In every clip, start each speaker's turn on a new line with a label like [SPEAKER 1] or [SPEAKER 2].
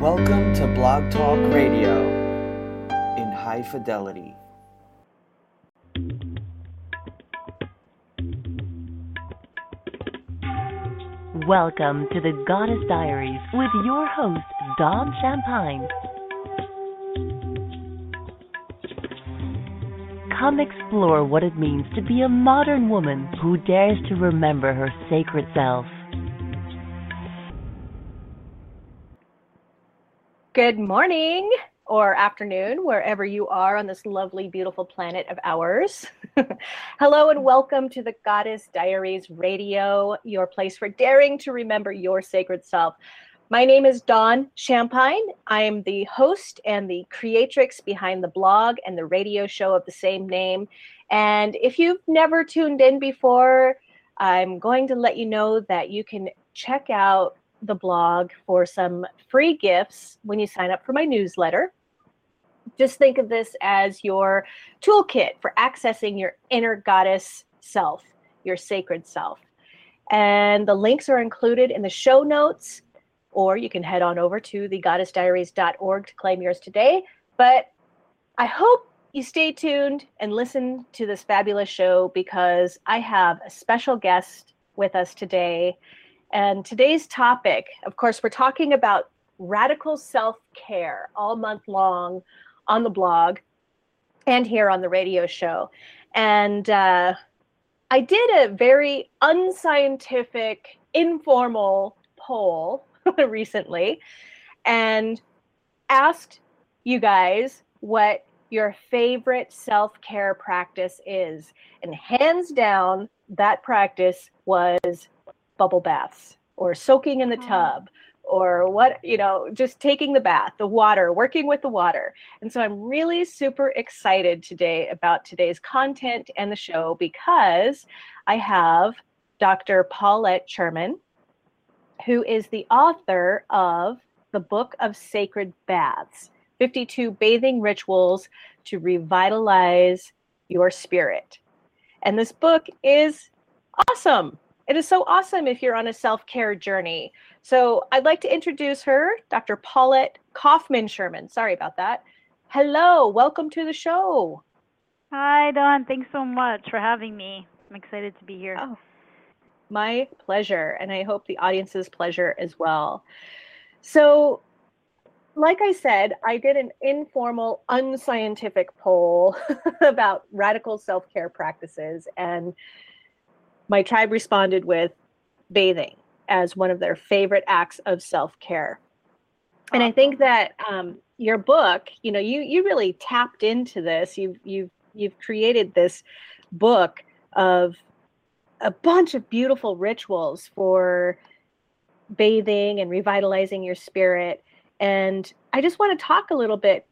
[SPEAKER 1] Welcome to Blog Talk Radio in high fidelity.
[SPEAKER 2] Welcome to the Goddess Diaries with your host, Dawn Champagne. Come explore what it means to be a modern woman who dares to remember her sacred self.
[SPEAKER 3] Good morning or afternoon, wherever you are on this lovely, beautiful planet of ours. Hello and welcome to the Goddess Diaries Radio, your place for daring to remember your sacred self. My name is Dawn Champagne. I am the host and the creatrix behind the blog and the radio show of the same name. And if you've never tuned in before, I'm going to let you know that you can check out the blog for some free gifts when you sign up for my newsletter just think of this as your toolkit for accessing your inner goddess self, your sacred self. And the links are included in the show notes, or you can head on over to thegoddessdiaries.org to claim yours today. But I hope you stay tuned and listen to this fabulous show because I have a special guest with us today. And today's topic, of course, we're talking about radical self care all month long on the blog and here on the radio show. And uh, I did a very unscientific, informal poll recently and asked you guys what your favorite self care practice is. And hands down, that practice was bubble baths or soaking in the uh-huh. tub or what you know just taking the bath the water working with the water. And so i'm really super excited today about today's content and the show because i have dr paulette sherman who is the author of the book of sacred baths 52 bathing rituals to revitalize your spirit. And this book is awesome it is so awesome if you're on a self care journey. So I'd like to introduce her, Dr. Paulette Kouffman Sherman. Sorry about that. Hello, welcome to the show.
[SPEAKER 4] Hi, Dawn. Thanks so much for having me. I'm excited to be here.
[SPEAKER 3] Oh, my pleasure. And I hope the audience's pleasure as well. So, like I said, I did an informal, unscientific poll about radical self care practices. And my tribe responded with bathing as one of their favorite acts of self-care. And i think that um, your book you know you you really tapped into this. You've you've you've created this book of a bunch of beautiful rituals for bathing and revitalizing your spirit. And i just want to talk a little bit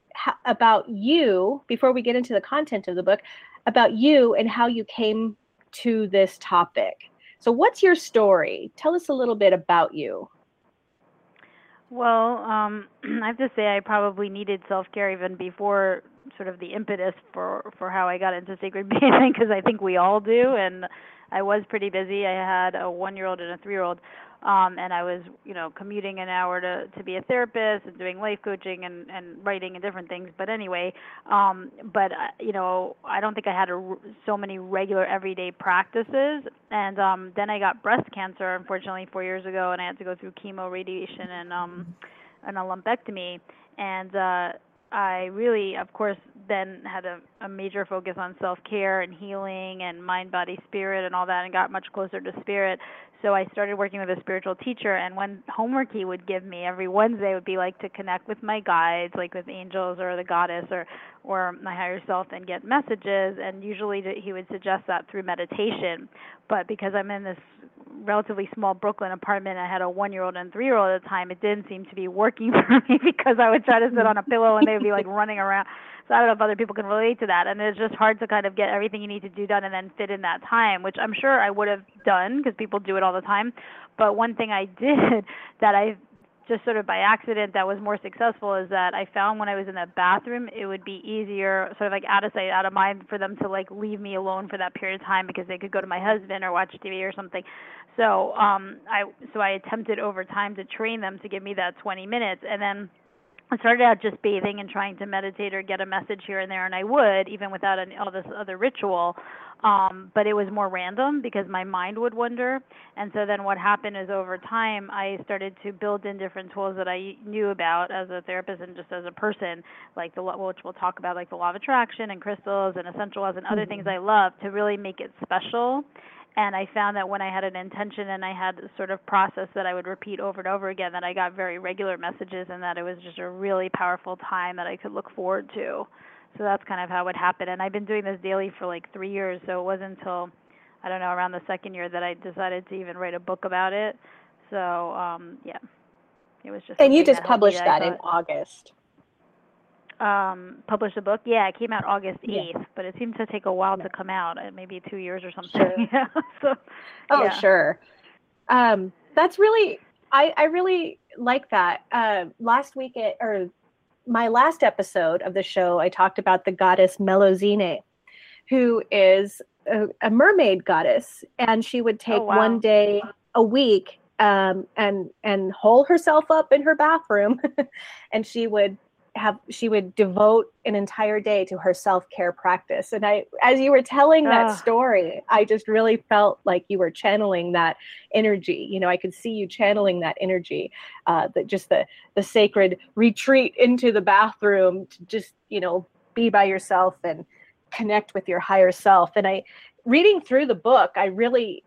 [SPEAKER 3] about you before we get into the content of the book about you and how you came to this topic. So, what's your story? Tell us a little bit about you.
[SPEAKER 4] Well, um, I have to say, I probably needed self care even before sort of the impetus for for how I got into sacred bathing, because I think we all do. And I was pretty busy. I had a one year old and a three year old um, and I was, you know, commuting an hour to to be a therapist and doing life coaching and and writing and different things. But anyway, um, but uh, you know, I don't think I had a, so many regular everyday practices. And um, then I got breast cancer, unfortunately, four years ago, and I had to go through chemo, radiation, and um, and a lumpectomy. And uh, I really, of course, then had a, a major focus on self care and healing and mind, body, spirit, and all that, and got much closer to spirit. So I started working with a spiritual teacher, and one homework he would give me every Wednesday would be like to connect with my guides, like with angels or the goddess or or my higher self, and get messages. And usually he would suggest that through meditation. But because I'm in this relatively small Brooklyn apartment, I had a one-year-old and three-year-old at the time. It didn't seem to be working for me because I would try to sit on a pillow and they would be like running around. So I don't know if other people can relate to that. And it's just hard to kind of get everything you need to do done and then fit in that time, which I'm sure I would have done because people do it all the time. But one thing I did that I just sort of by accident that was more successful is that I found when I was in the bathroom, it would be easier, sort of like out of sight, out of mind, for them to like leave me alone for that period of time because they could go to my husband or watch TV or something. So um, I so I attempted over time to train them to give me that 20 minutes, and then I started out just bathing and trying to meditate or get a message here and there, and I would even without any, all this other ritual. Um, but it was more random because my mind would wander. And so then what happened is over time, I started to build in different tools that I knew about as a therapist and just as a person, like the which we'll talk about, like the law of attraction and crystals and essential oils and other mm-hmm. things I love to really make it special and I found that when I had an intention and I had sort of process that I would repeat over and over again, that I got very regular messages and that it was just a really powerful time that I could look forward to. So that's kind of how it happened. And I've been doing this daily for like three years, so it wasn't until I don't know around the second year that I decided to even write a book about it. So um, yeah, it was just.
[SPEAKER 3] And you just published that, that in August
[SPEAKER 4] um published a book yeah it came out august 8th yeah. but it seemed to take a while yeah. to come out uh, maybe two years or something sure. yeah so
[SPEAKER 3] oh yeah. sure um that's really i i really like that uh last week it, or my last episode of the show i talked about the goddess Melusine, who is a, a mermaid goddess and she would take oh, wow. one day a week um, and and hole herself up in her bathroom and she would have she would devote an entire day to her self-care practice. And i as you were telling that story i just really felt like you were channeling that energy. You know i could see you channeling that energy uh that just the the sacred retreat into the bathroom to just you know be by yourself and connect with your higher self. And i reading through the book i really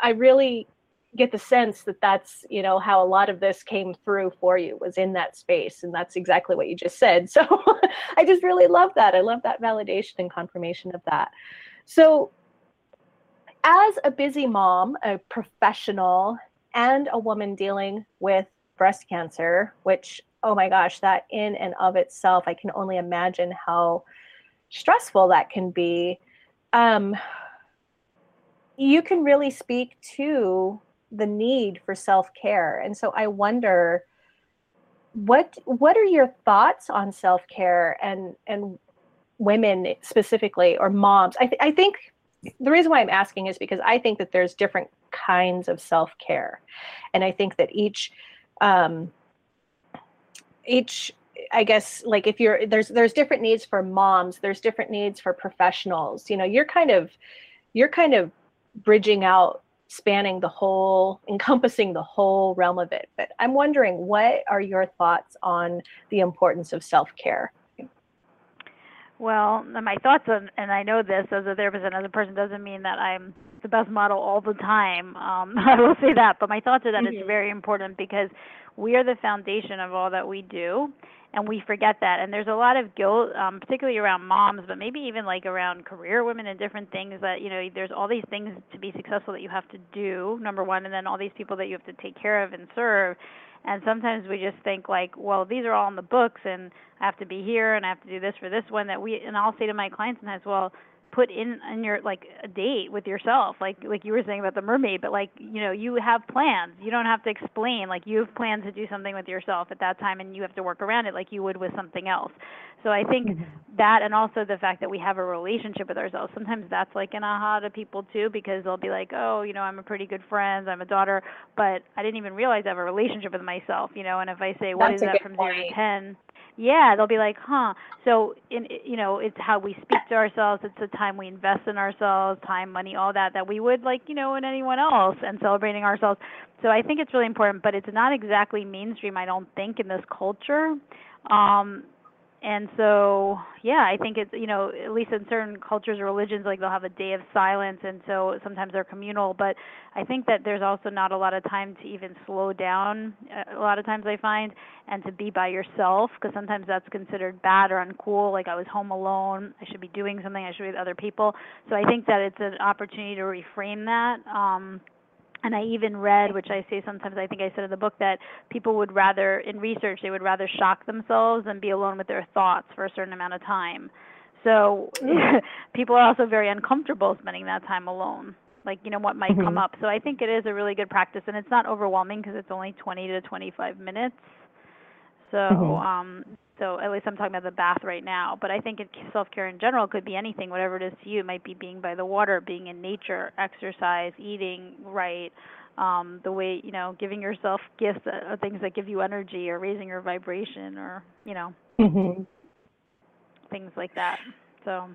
[SPEAKER 3] i really get the sense that that's you know how a lot of this came through for you was in that space and that's exactly what you just said. So i just really love that. I love that validation and confirmation of that. So as a busy mom a professional and a woman dealing with breast cancer which oh my gosh that in and of itself i can only imagine how stressful that can be um, you can really speak to the need for self-care. And so i wonder what what are your thoughts on self-care and and women specifically or moms? I, th- I think the reason why i'm asking is because i think that there's different kinds of self-care. And i think that each um each i guess like if you're there's there's different needs for moms there's different needs for professionals. You know you're kind of you're kind of bridging out spanning the whole, encompassing the whole realm of it. But I'm wondering, what are your thoughts on the importance of self care?
[SPEAKER 4] Well, my thoughts on, and I know this as a therapist and as a person doesn't mean that I'm the best model all the time. Um, I will say that, but my thoughts are that mm-hmm. it's very important because we are the foundation of all that we do, and we forget that. And there's a lot of guilt um particularly around moms but maybe even like around career women and different things that you know there's all these things to be successful that you have to do number one and then all these people that you have to take care of and serve. And sometimes we just think like well these are all in the books and i have to be here and i have to do this for this one that we and i'll say to my clients sometimes well put in in your like a date with yourself like like you were saying about the mermaid but like you know you have plans you don't have to explain like you have plans to do something with yourself at that time and you have to work around it like you would with something else so i think mm-hmm. that and also the fact that we have a relationship with ourselves sometimes that's like an aha to people too because they'll be like oh you know i'm a pretty good friend i'm a daughter but i didn't even realize i have a relationship with myself you know and if i say what
[SPEAKER 3] that's
[SPEAKER 4] is that from point. 0 to 10 yeah they'll be like huh. So in you know it's how we speak to ourselves it's the time we invest in ourselves time money all that that we would like you know in anyone else and celebrating ourselves. So i think it's really important but it's not exactly mainstream i don't think in this culture. Um and so yeah i think it's you know at least in certain cultures or religions like they'll have a day of silence and so sometimes they're communal. But i think that there's also not a lot of time to even slow down uh, a lot of times i find and to be by yourself because sometimes that's considered bad or uncool like i was home alone i should be doing something i should be with other people. So i think that it's an opportunity to reframe that um and I even read, which I say sometimes, I think I said in the book that people would rather, in research, they would rather shock themselves than be alone with their thoughts for a certain amount of time. So people are also very uncomfortable spending that time alone. like you know what might
[SPEAKER 3] Mhm.
[SPEAKER 4] come up. So I think it is a really good practice, and it's not overwhelming because it's only 20 to 25 minutes. So
[SPEAKER 3] Mhm.
[SPEAKER 4] um, so at least I'm talking about the bath right now. But I think self-care in general could be anything, whatever it is to you. It might be being by the water, being in nature, exercise, eating right. Um, the way you know, giving yourself gifts, uh, things that give you energy, or raising your vibration, or you know,
[SPEAKER 3] Mhm.
[SPEAKER 4] things like that. So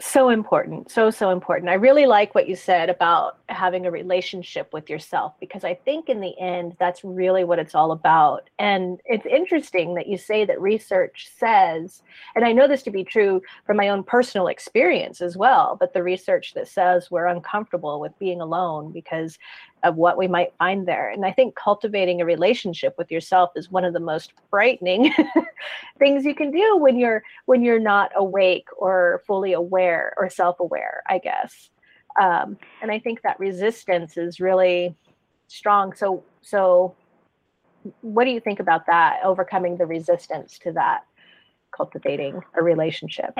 [SPEAKER 3] so important so so important. I really like what you said about having a relationship with yourself because i think in the end that's really what it's all about. And it's interesting that you say that research says and i know this to be true from my own personal experience as well but the research that says we're uncomfortable with being alone because of what we might find there. And i think cultivating a relationship with yourself is one of the most frightening things you can do when you're when you're not awake or fully aware or self-aware i guess. Um, and i think that resistance is really strong. So so what do you think about that overcoming the resistance to that cultivating a relationship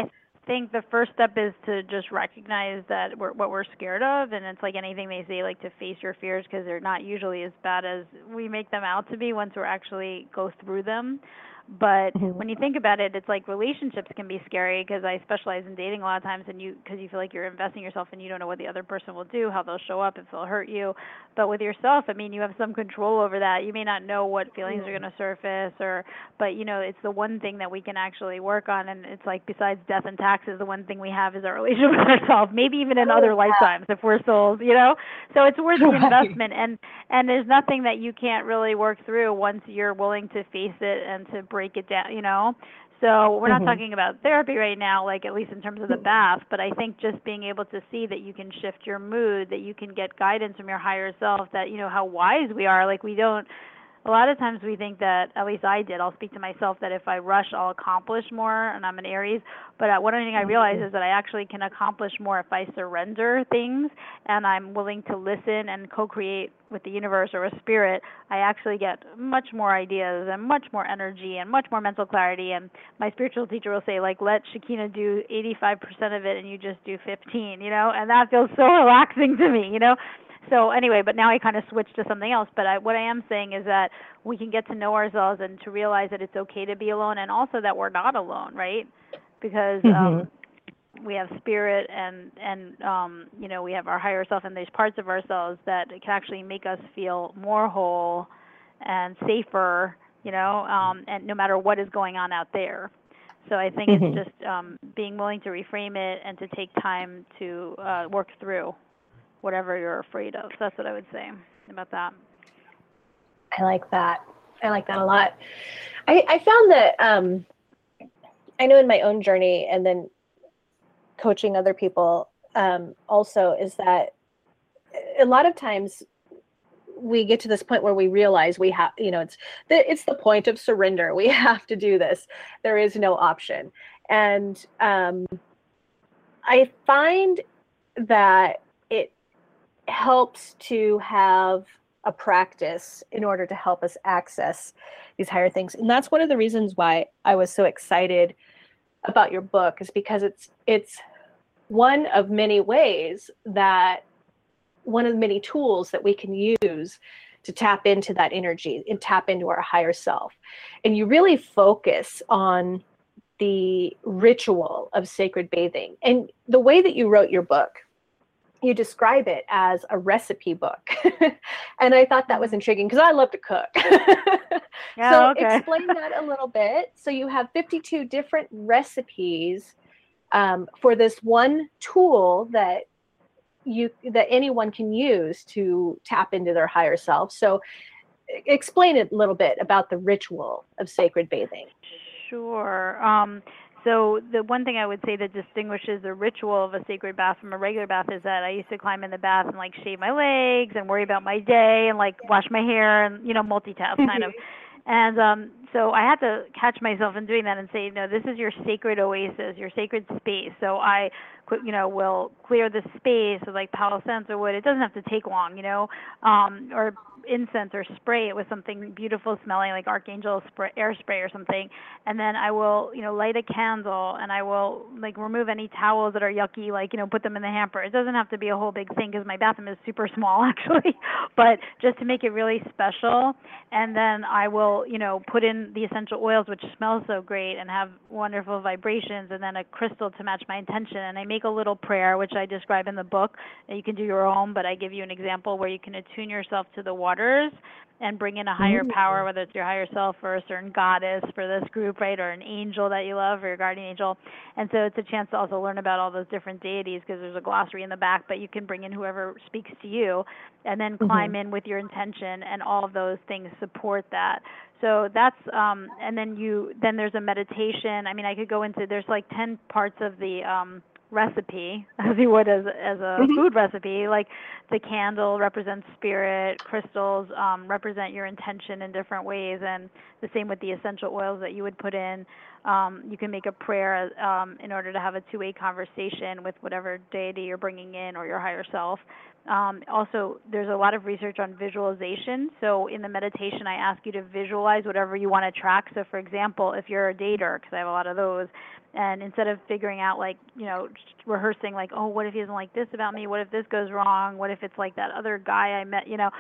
[SPEAKER 4] think the first step is to just recognize that we're, what we're scared of, and it's like anything they say, like to face your fears because they're not usually as bad as we make them out to be once we're actually go through them. But
[SPEAKER 3] Mhm.
[SPEAKER 4] when you think about it, it's like relationships can be scary because I specialize in dating a lot of times, and you because you feel like you're investing yourself and you don't know what the other person will do, how they'll show up, if they'll hurt you. But with yourself, I mean, you have some control over that. You may not know what feelings are going to surface, or but you know, it's the one thing that we can actually work on, and it's like besides death and taxes, the one thing we have is our relationship with ourselves. Maybe even in
[SPEAKER 3] Oh,
[SPEAKER 4] other
[SPEAKER 3] yeah.
[SPEAKER 4] lifetimes if we're souls, you know. So it's worth the investment, and and there's nothing that you can't really work through once you're willing to face it and to break it down, you know. So we're not
[SPEAKER 3] Mhm.
[SPEAKER 4] talking about therapy right now, like at least in terms of the bath, but I think just being able to see that you can shift your mood, that you can get guidance from your higher self, that you know how wise we are. Like we don't a lot of times we think that at least I did. I'll speak to myself that if I rush, I'll accomplish more, and I'm an Aries. But uh, one thing I realize is that I actually can accomplish more if I surrender things and I'm willing to listen and co-create with the universe or with spirit. I actually get much more ideas and much more energy and much more mental clarity. And my spiritual teacher will say, like, let Shekinah do 85% of it and you just do 15, you know, and that feels so relaxing to me, you know so anyway, but now I kind of switched to something else. But I, what I am saying is that we can get to know ourselves and to realize that it's okay to be alone, and also that we're not alone, right? Because um, we have spirit and and um, you know we have our higher self, and there's parts of ourselves that can actually make us feel more whole and safer, you know, um, and no matter what is going on out there. So I think
[SPEAKER 3] Mhm.
[SPEAKER 4] it's just um, being willing to reframe it and to take time to uh, work through whatever you're afraid of. So that's what I would say about that.
[SPEAKER 3] I like that. I like that a lot. I, I found that um, I know in my own journey and then coaching other people um, also is that a lot of times we get to this point where we realize we have, you know, it's the, it's the point of surrender. We have to do this. There is no option. And um, I find that helps to have a practice in order to help us access these higher things. And that's one of the reasons why i was so excited about your book is because it's it's one of many ways that one of the many tools that we can use to tap into that energy and tap into our higher self. And you really focus on the ritual of sacred bathing. And the way that you wrote your book you describe it as a recipe book. and I thought that was intriguing because I love to cook.
[SPEAKER 4] Yeah,
[SPEAKER 3] so
[SPEAKER 4] okay.
[SPEAKER 3] explain that a little bit. So you have 52 different recipes um, for this one tool that you that anyone can use to tap into their higher self. So explain it a little bit about the ritual of sacred bathing.
[SPEAKER 4] Sure. Um, so the one thing I would say that distinguishes the ritual of a sacred bath from a regular bath is that I used to climb in the bath and like shave my legs and worry about my day and like wash my hair and you know multitask kind of. And um so I had to catch myself in doing that and say, no, this is your sacred oasis, your sacred space. So I, you know, will clear the space with like Palo Santo wood. It doesn't have to take long, you know, um, or incense or spray it with something beautiful smelling like archangel spray, air spray or something. And then i will you know light a candle and i will like remove any towels that are yucky like you know put them in the hamper. It doesn't have to be a whole big thing because my bathroom is super small actually but just to make it really special. And then i will you know put in the essential oils which smell so great and have wonderful vibrations and then a crystal to match my intention. And i make a little prayer which i describe in the book. You can do your own but i give you an example where you can attune yourself to the waters and bring in a higher mm-hmm. power, whether it's your higher self or a certain goddess for this group, right, or an angel that you love or your guardian angel. And so it's a chance to also learn about all those different deities because there's a glossary in the back, but you can bring in whoever speaks to you and then mm-hmm. climb in with your intention and all of those things support that. So that's um and then you then there's a meditation. I mean I could go into there's like 10 parts of the um recipe as you would as as a mm-hmm. food recipe like the candle represents spirit crystals um, represent your intention in different ways and the same with the essential oils that you would put in um, you can make a prayer um, in order to have a two-way conversation with whatever deity you're bringing in or your higher self um, also, there's a lot of research on visualization. So, in the meditation, I ask you to visualize whatever you want to track. So, for example, if you're a dater, because I have a lot of those, and instead of figuring out like you know rehearsing like oh what if he doesn't like this about me? What if this goes wrong? What if it's like that other guy i met? You know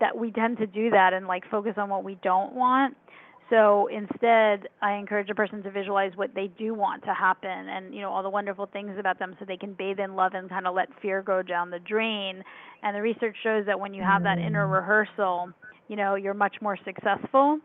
[SPEAKER 4] that we tend to do that and like focus on what we don't want. So instead i encourage a person to visualize what they do want to happen and you know all the wonderful things about them so they can bathe in love and kind of let fear go down the drain. And the research shows that when you have that inner mm. rehearsal you know you're much more successful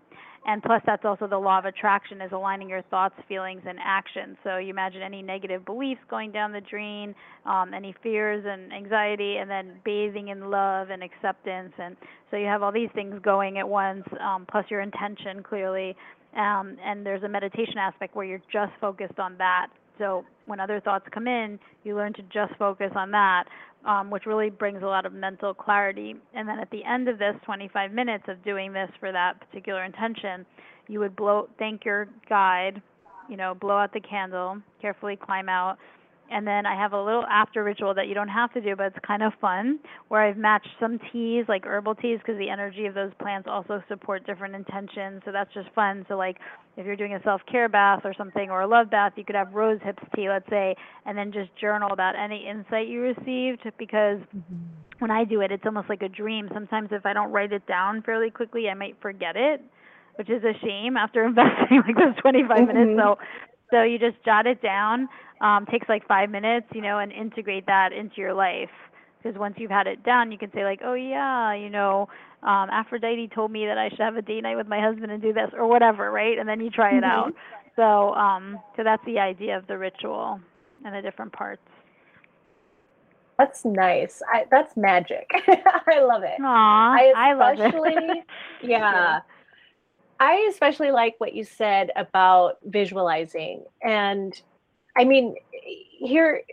[SPEAKER 4] and plus that's also the law of attraction is aligning your thoughts feelings and actions. So you imagine any negative beliefs going down the drain um, any fears and anxiety and then bathing in love and acceptance. And so you have all these things going at once um, plus your intention clearly. Um, and there's a meditation aspect where you're just focused on that so when other thoughts come in, you learn to just focus on that, um, which really brings a lot of mental clarity. And then at the end of this 25 minutes of doing this for that particular intention, you would blow, thank your guide, you know, blow out the candle, carefully climb out, and then I have a little after ritual that you don't have to do, but it's kind of fun, where I've matched some teas, like herbal teas, because the energy of those plants also support different intentions. So that's just fun. So, like, if you're doing a self care bath or something, or a love bath, you could have rose hips tea, let's say, and then just journal about any insight you received. Because mm-hmm. when I do it, it's almost like a dream. Sometimes if I don't write it down fairly quickly, I might forget it which is a shame after investing like those 25 mm-hmm. minutes. So so you just jot it down. Um, takes like five minutes, you know, and integrate that into your life. Because once you've had it down, you can say like, oh yeah, you know, um, Aphrodite told me that I should have a date night with my husband and do this or whatever, right? And then you try it mm-hmm. out. So, um, so that's the idea of the ritual and the different parts.
[SPEAKER 3] That's nice. I, that's magic. I love it.
[SPEAKER 4] Aww, I, I love it.
[SPEAKER 3] yeah. I especially like what you said about visualizing. And I mean, here,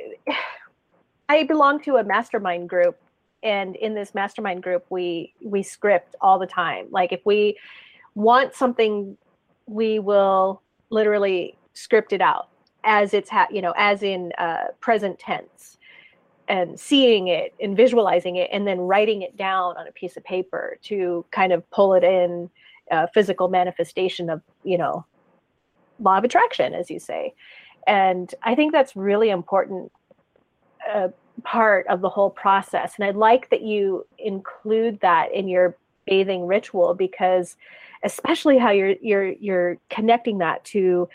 [SPEAKER 3] I belong to a mastermind group. And in this mastermind group, we we script all the time. Like if we want something, we will literally script it out as it's ha- you know as in uh, present tense and seeing it and visualizing it and then writing it down on a piece of paper to kind of pull it in uh, physical manifestation of you know law of attraction as you say. And i think that's really important uh, part of the whole process. And i like that you include that in your bathing ritual because especially how you're you're you're connecting that to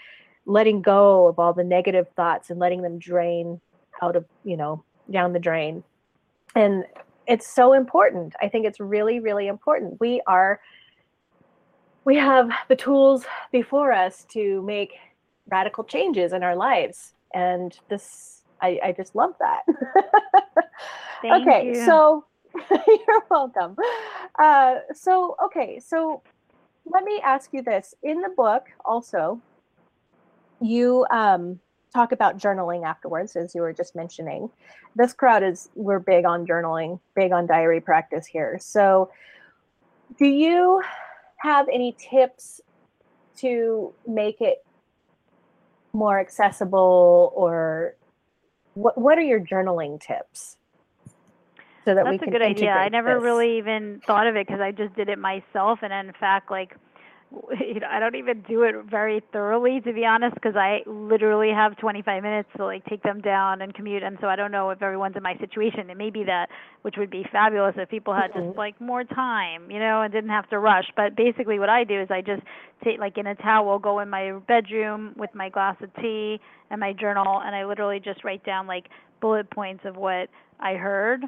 [SPEAKER 3] letting go of all the negative thoughts and letting them drain out of you know down the drain. And it's so important. I think it's really really important. We are we have the tools before us to make radical changes in our lives. And this, I, I just love that. okay,
[SPEAKER 4] you.
[SPEAKER 3] so you're welcome. Uh, so, okay, so let me ask you this. In the book, also, you um, talk about journaling afterwards, as you were just mentioning. This crowd is, we're big on journaling, big on diary practice here. So, do you have any tips to make it more accessible or what what are your journaling tips? so that
[SPEAKER 4] That's a good idea. I never
[SPEAKER 3] this.
[SPEAKER 4] really even thought of it because I just did it myself, and in fact, like, you know, I don't even do it very thoroughly to be honest, because I literally have 25 minutes to like take them down and commute, and so I don't know if everyone's in my situation. It may be that, which would be fabulous if people had just mm-hmm. like more time, you know, and didn't have to rush. But basically, what I do is I just take like in a towel, go in my bedroom with my glass of tea and my journal, and I literally just write down like bullet points of what I heard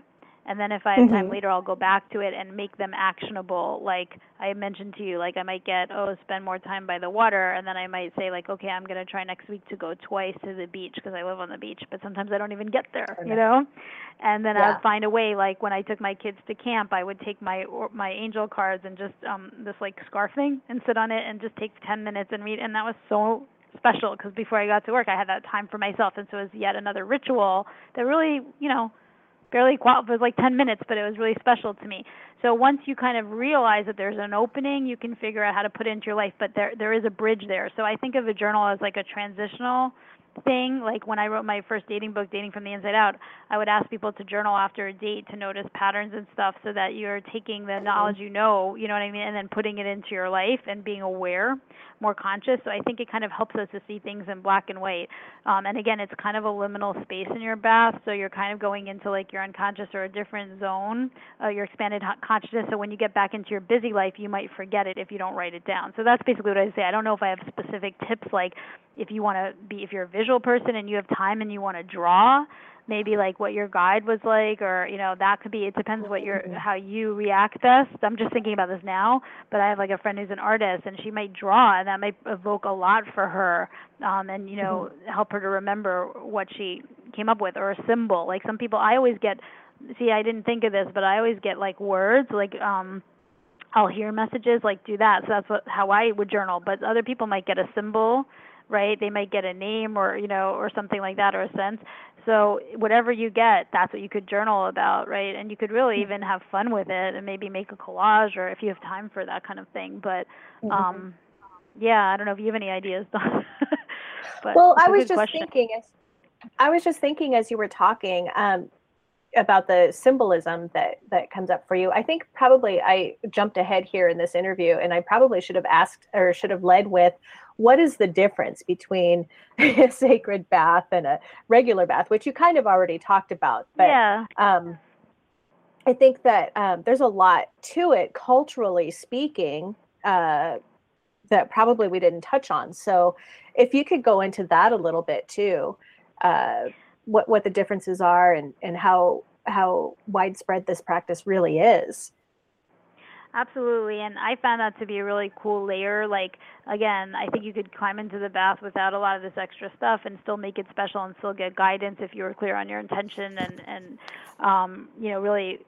[SPEAKER 4] and then if I have time
[SPEAKER 3] Mhm.
[SPEAKER 4] later, I'll go back to it and make them actionable. Like I mentioned to you, like I might get, oh, spend more time by the water, and then I might say, like, okay, I'm gonna try next week to go twice to the beach because I live on the beach, but sometimes I don't even get there, you know. And then
[SPEAKER 3] Yeah.
[SPEAKER 4] I'd find a way, like when I took my kids to camp, I would take my or my angel cards and just um this like scarf thing and sit on it and just take 10 minutes and read, and that was so special because before I got to work, I had that time for myself, and so it was yet another ritual that really, you know barely qual it was like 10 minutes but it was really special to me. So once you kind of realize that there's an opening you can figure out how to put it into your life but there there is a bridge there. So i think of a journal as like a transitional thing like when i wrote my first dating book dating from the inside out i would ask people to journal after a date to notice patterns and stuff so that you're taking the knowledge you know you know what i mean and then putting it into your life and being aware more conscious. So i think it kind of helps us to see things in black and white. Um, and again it's kind of a liminal space in your bath so you're kind of going into like your unconscious or a different zone uh, your expanded consciousness. So when you get back into your busy life you might forget it if you don't write it down. So that's basically what i say. I don't know if i have specific tips like if you want to be if you're a visual person and you have time and you want to draw maybe like what your guide was like or you know that could be it depends what your how you react best i'm just thinking about this now but i have like a friend who's an artist and she might draw and that might evoke a lot for her um and you know help her to remember what she came up with or a symbol like some people i always get see i didn't think of this but i always get like words like um I'll hear messages like do that. So that's what how I would journal. But other people might get a symbol, right? They might get a name or you know or something like that or a sense. So whatever you get, that's what you could journal about, right? And you could really even have fun with it and maybe make a collage or if you have time for that kind of thing. But
[SPEAKER 3] Mm-hmm.
[SPEAKER 4] um yeah, I don't know if you have any ideas. but
[SPEAKER 3] well i was just
[SPEAKER 4] question.
[SPEAKER 3] thinking as i was just thinking as you were talking um, about the symbolism that that comes up for you i think probably i jumped ahead here in this interview and i probably should have asked or should have led with what is the difference between a sacred bath and a regular bath which you kind of already talked about but
[SPEAKER 4] yeah.
[SPEAKER 3] um, I think that um, there's a lot to it, culturally speaking, uh, that probably we didn't touch on. So, if you could go into that a little bit too, uh, what what the differences are and and how how widespread this practice really is.
[SPEAKER 4] Absolutely, and I found that to be a really cool layer. Like again, I think you could climb into the bath without a lot of this extra stuff and still make it special and still get guidance if you were clear on your intention and and um, you know really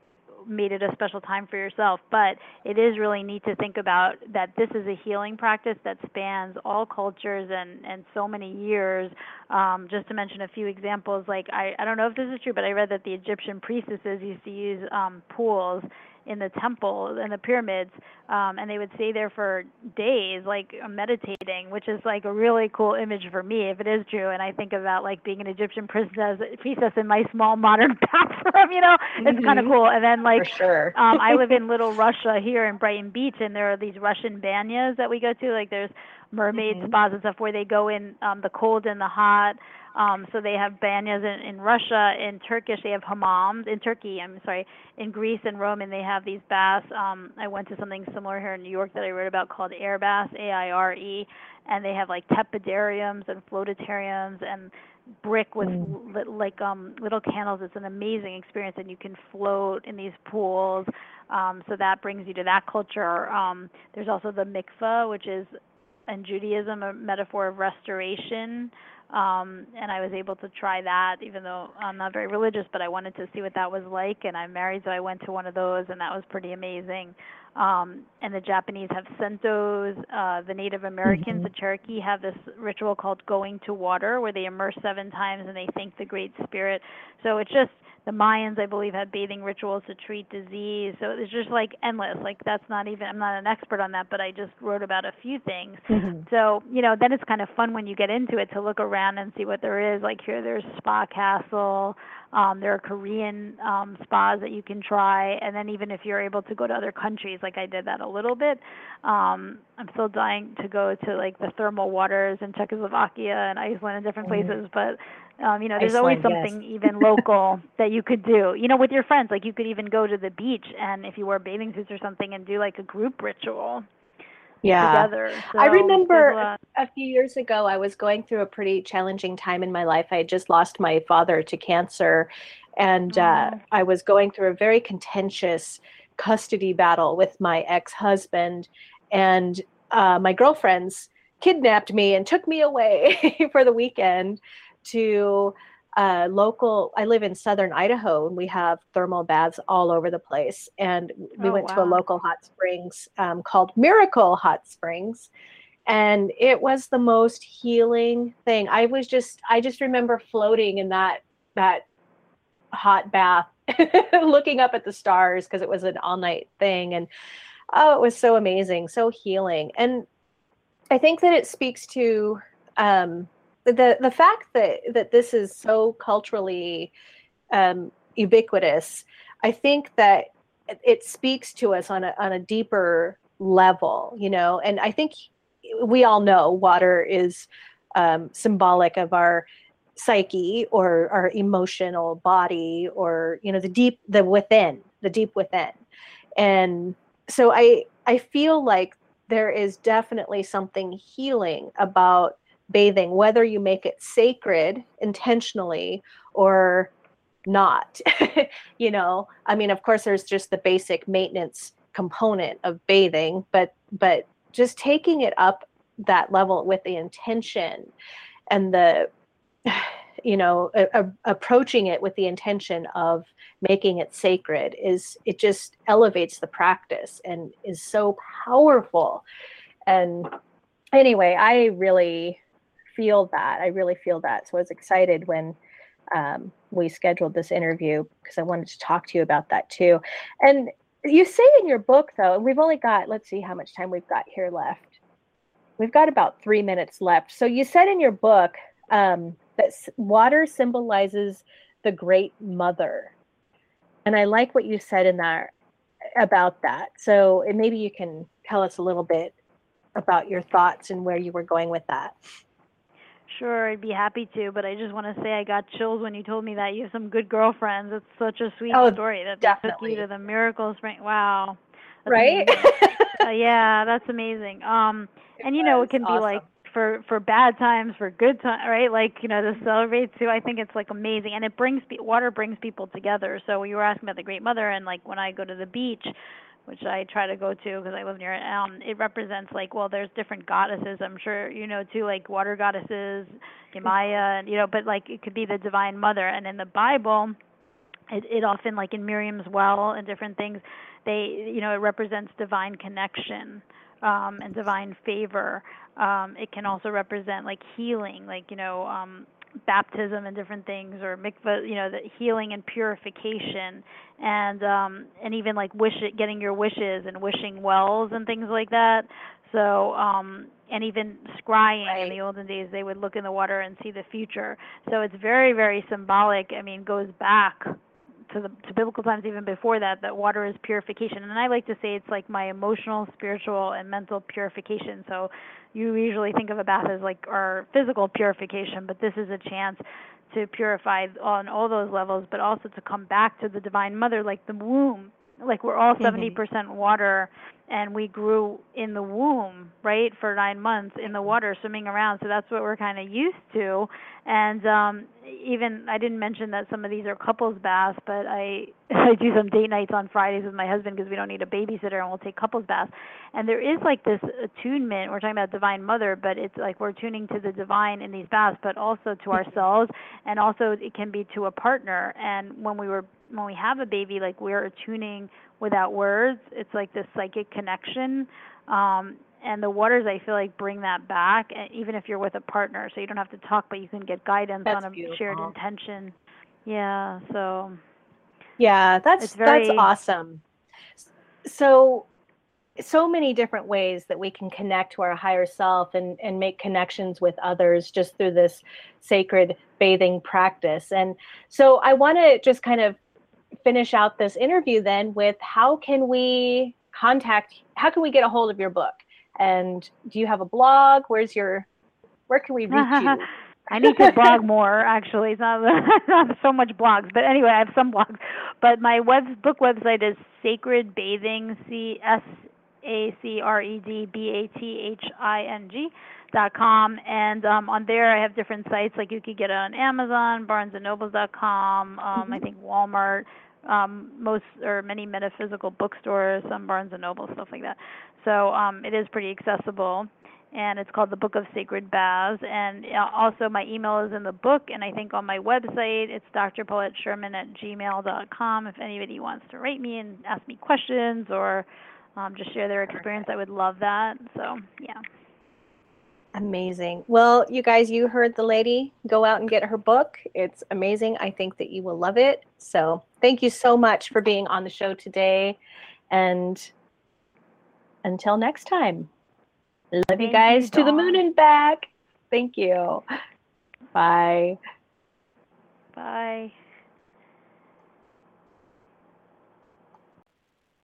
[SPEAKER 4] made it a special time for yourself. But it is really neat to think about that this is a healing practice that spans all cultures and and so many years. Um, just to mention a few examples, like I I don't know if this is true, but I read that the Egyptian priestesses used to use um, pools in the temple and the pyramids um and they would stay there for days like meditating which is like a really cool image for me if it is true and i think about like being an egyptian princess priestess in my small modern bathroom you know it's kind of cool and then like
[SPEAKER 3] for sure.
[SPEAKER 4] um I live in Little Russia here in Brighton Beach and there are these Russian banyas that we go to like there's mermaid
[SPEAKER 3] Mhm.
[SPEAKER 4] spas and stuff where they go in um the cold and the hot um so they have banyas in, in Russia in Turkish they have hammams in Turkey I'm sorry in Greece and Rome and they have these baths. Um I went to something similar here in New York that I wrote about called Aire baths A I R E and they have like tepidariums and flotatariums and brick with
[SPEAKER 3] Mm.
[SPEAKER 4] li- like um little candles. It's an amazing experience and you can float in these pools. Um so that brings you to that culture. Um there's also the mikveh which is in Judaism a metaphor of restoration um and I was able to try that even though I'm not very religious but I wanted to see what that was like and I'm married so I went to one of those and that was pretty amazing. Um and the Japanese have sentos uh the Native Americans the Cherokee have this ritual called going to water where they immerse seven times and they thank the great spirit. So it's just the Mayans, I believe, had bathing rituals to treat disease. So it's just like endless. Like that's not even. I'm not an expert on that, but I just wrote about a few things.
[SPEAKER 3] Mhm.
[SPEAKER 4] So you know, then it's kind of fun when you get into it to look around and see what there is. Like here, there's Spa Castle. Um, there are Korean um, spas that you can try, and then even if you're able to go to other countries, like I did that a little bit. Um, I'm still dying to go to like the thermal waters in Czechoslovakia and Iceland and different
[SPEAKER 3] Mm.
[SPEAKER 4] places, but um, you know, there's always
[SPEAKER 3] Iceland, yes.
[SPEAKER 4] something even local that you could do. You know, with your friends, like you could even go to the beach and if you wear bathing suits or something and do like a group ritual
[SPEAKER 3] Yeah.
[SPEAKER 4] together.
[SPEAKER 3] I remember
[SPEAKER 4] a
[SPEAKER 3] a few years ago, I was going through a pretty challenging time in my life. I had just lost my father to cancer, and uh,
[SPEAKER 4] Oh.
[SPEAKER 3] I was going through a very contentious custody battle with my ex husband. And uh, my girlfriends kidnapped me and took me away for the weekend to uh, local. I live in southern Idaho, and we have thermal baths all over the place. And we
[SPEAKER 4] Oh,
[SPEAKER 3] went to a local hot springs um, called Miracle Hot Springs and it was the most healing thing i was just i just remember floating in that that hot bath looking up at the stars because it was an all night thing and oh it was so amazing so healing and i think that it speaks to um the the fact that that this is so culturally um ubiquitous i think that it- speaks to us on a on a deeper level you know? And i think we all know water is um, symbolic of our psyche or our emotional body or you know the deep the within the deep within. And so i i feel like there is definitely something healing about bathing whether you make it sacred intentionally or not you know? I mean of course there's just the basic maintenance component of bathing but but just taking it up that level with the intention and the you know a, a- approaching it with the intention of making it sacred is it just elevates the practice and is so powerful. And anyway i really feel that i really feel that. So i was excited when um, we scheduled this interview because i wanted to talk to you about that too. And you say in your book though and we've only got let's see how much time we've got here left. We've got about three minutes left. So you said in your book um, that water symbolizes the great mother. And i like what you said in there about that. So maybe you can tell us a little bit about your thoughts and where you were going with that
[SPEAKER 4] Sure, I'd be happy to, but I just want to say I got chills when you told me that you have some good girlfriends. It's such a sweet
[SPEAKER 3] Oh,
[SPEAKER 4] story that they took
[SPEAKER 3] definitely.
[SPEAKER 4] you to the Miracle Spring. Wow. That's
[SPEAKER 3] right.
[SPEAKER 4] Uh, yeah, that's amazing. Um, and you know, it can be like for for bad times, for good times, right? Like you know, to celebrate too. I think it's like amazing, and it brings water brings people together. So you were asking about the Great Mother, and like when I go to the beach, which I try to go to because I live near it. Um, it represents like well, there's different goddesses. I'm sure you know too, like water goddesses, Yemaya, and you know, but like it could be the Divine Mother. And in the Bible, it, it often like in Miriam's well and different things, they you know it represents divine connection um, and divine favor. Um, it can also represent like healing, like you know. Um, baptism and different things or mikvah you know the healing and purification and um and even like wish it getting your wishes and wishing wells and things like that. So um and even scrying in the olden days they would look in the water and see the future. So it's very very symbolic. I mean goes back to the to biblical times even before that that water is purification. And i like to say it's like my emotional spiritual and mental purification. So you usually think of a bath as like our physical purification but this is a chance to purify on all those levels but also to come back to the divine mother like the womb. Like we're all
[SPEAKER 3] Mhm.
[SPEAKER 4] 70% water and we grew in the womb right for 9 months in the water swimming around. So that's what we're kind of used to. And um even I didn't mention that some of these are couples baths but I I do some date nights on Fridays with my husband because we don't need a babysitter and we'll take couples baths. And there is like this attunement we're talking about divine mother but it's like we're tuning to the divine in these baths but also to ourselves. And also it can be to a partner. And when we were when we have a baby like we're attuning without words it's like this psychic connection um and the waters i feel like bring that back and even if you're with a partner so you don't have to talk but you can get guidance
[SPEAKER 3] That's
[SPEAKER 4] on a shared intention yeah so
[SPEAKER 3] Yeah, that's
[SPEAKER 4] very-
[SPEAKER 3] that's awesome. So so many different ways that we can connect to our higher self and, and make connections with others just through this sacred bathing practice. And so I want to just kind of finish out this interview then with how can we contact, how can we get a hold of your book? And do you have a blog? Where's your, where can we reach you?
[SPEAKER 4] I need to blog more. Actually, it's not, not so much blogs, but anyway, I have some blogs. But my web book website is Sacred Bathing, C S A C R E D B A T H I N G dot com, and um, on there I have different sites. Like you could get it on Amazon, BarnesandNobles.com, um, mm-hmm. I think Walmart, um, most or many metaphysical bookstores, some Barnes and Noble, stuff like that. So um, it is pretty accessible and it's called the Book of Sacred Baths. And uh, also, my email is in the book, and I think on my website, it's drpaulettesherman at gmail.com. If anybody wants to write me and ask me questions or um, just share their experience, I would love that. So, yeah.
[SPEAKER 3] Amazing. Well, you guys, you heard the lady. Go out and get her book. It's amazing. I think that you will love it. So, thank you so much for being on the show today. And until next time. Love Thank you guys you, to the moon and back. Thank you. Bye.
[SPEAKER 4] Bye.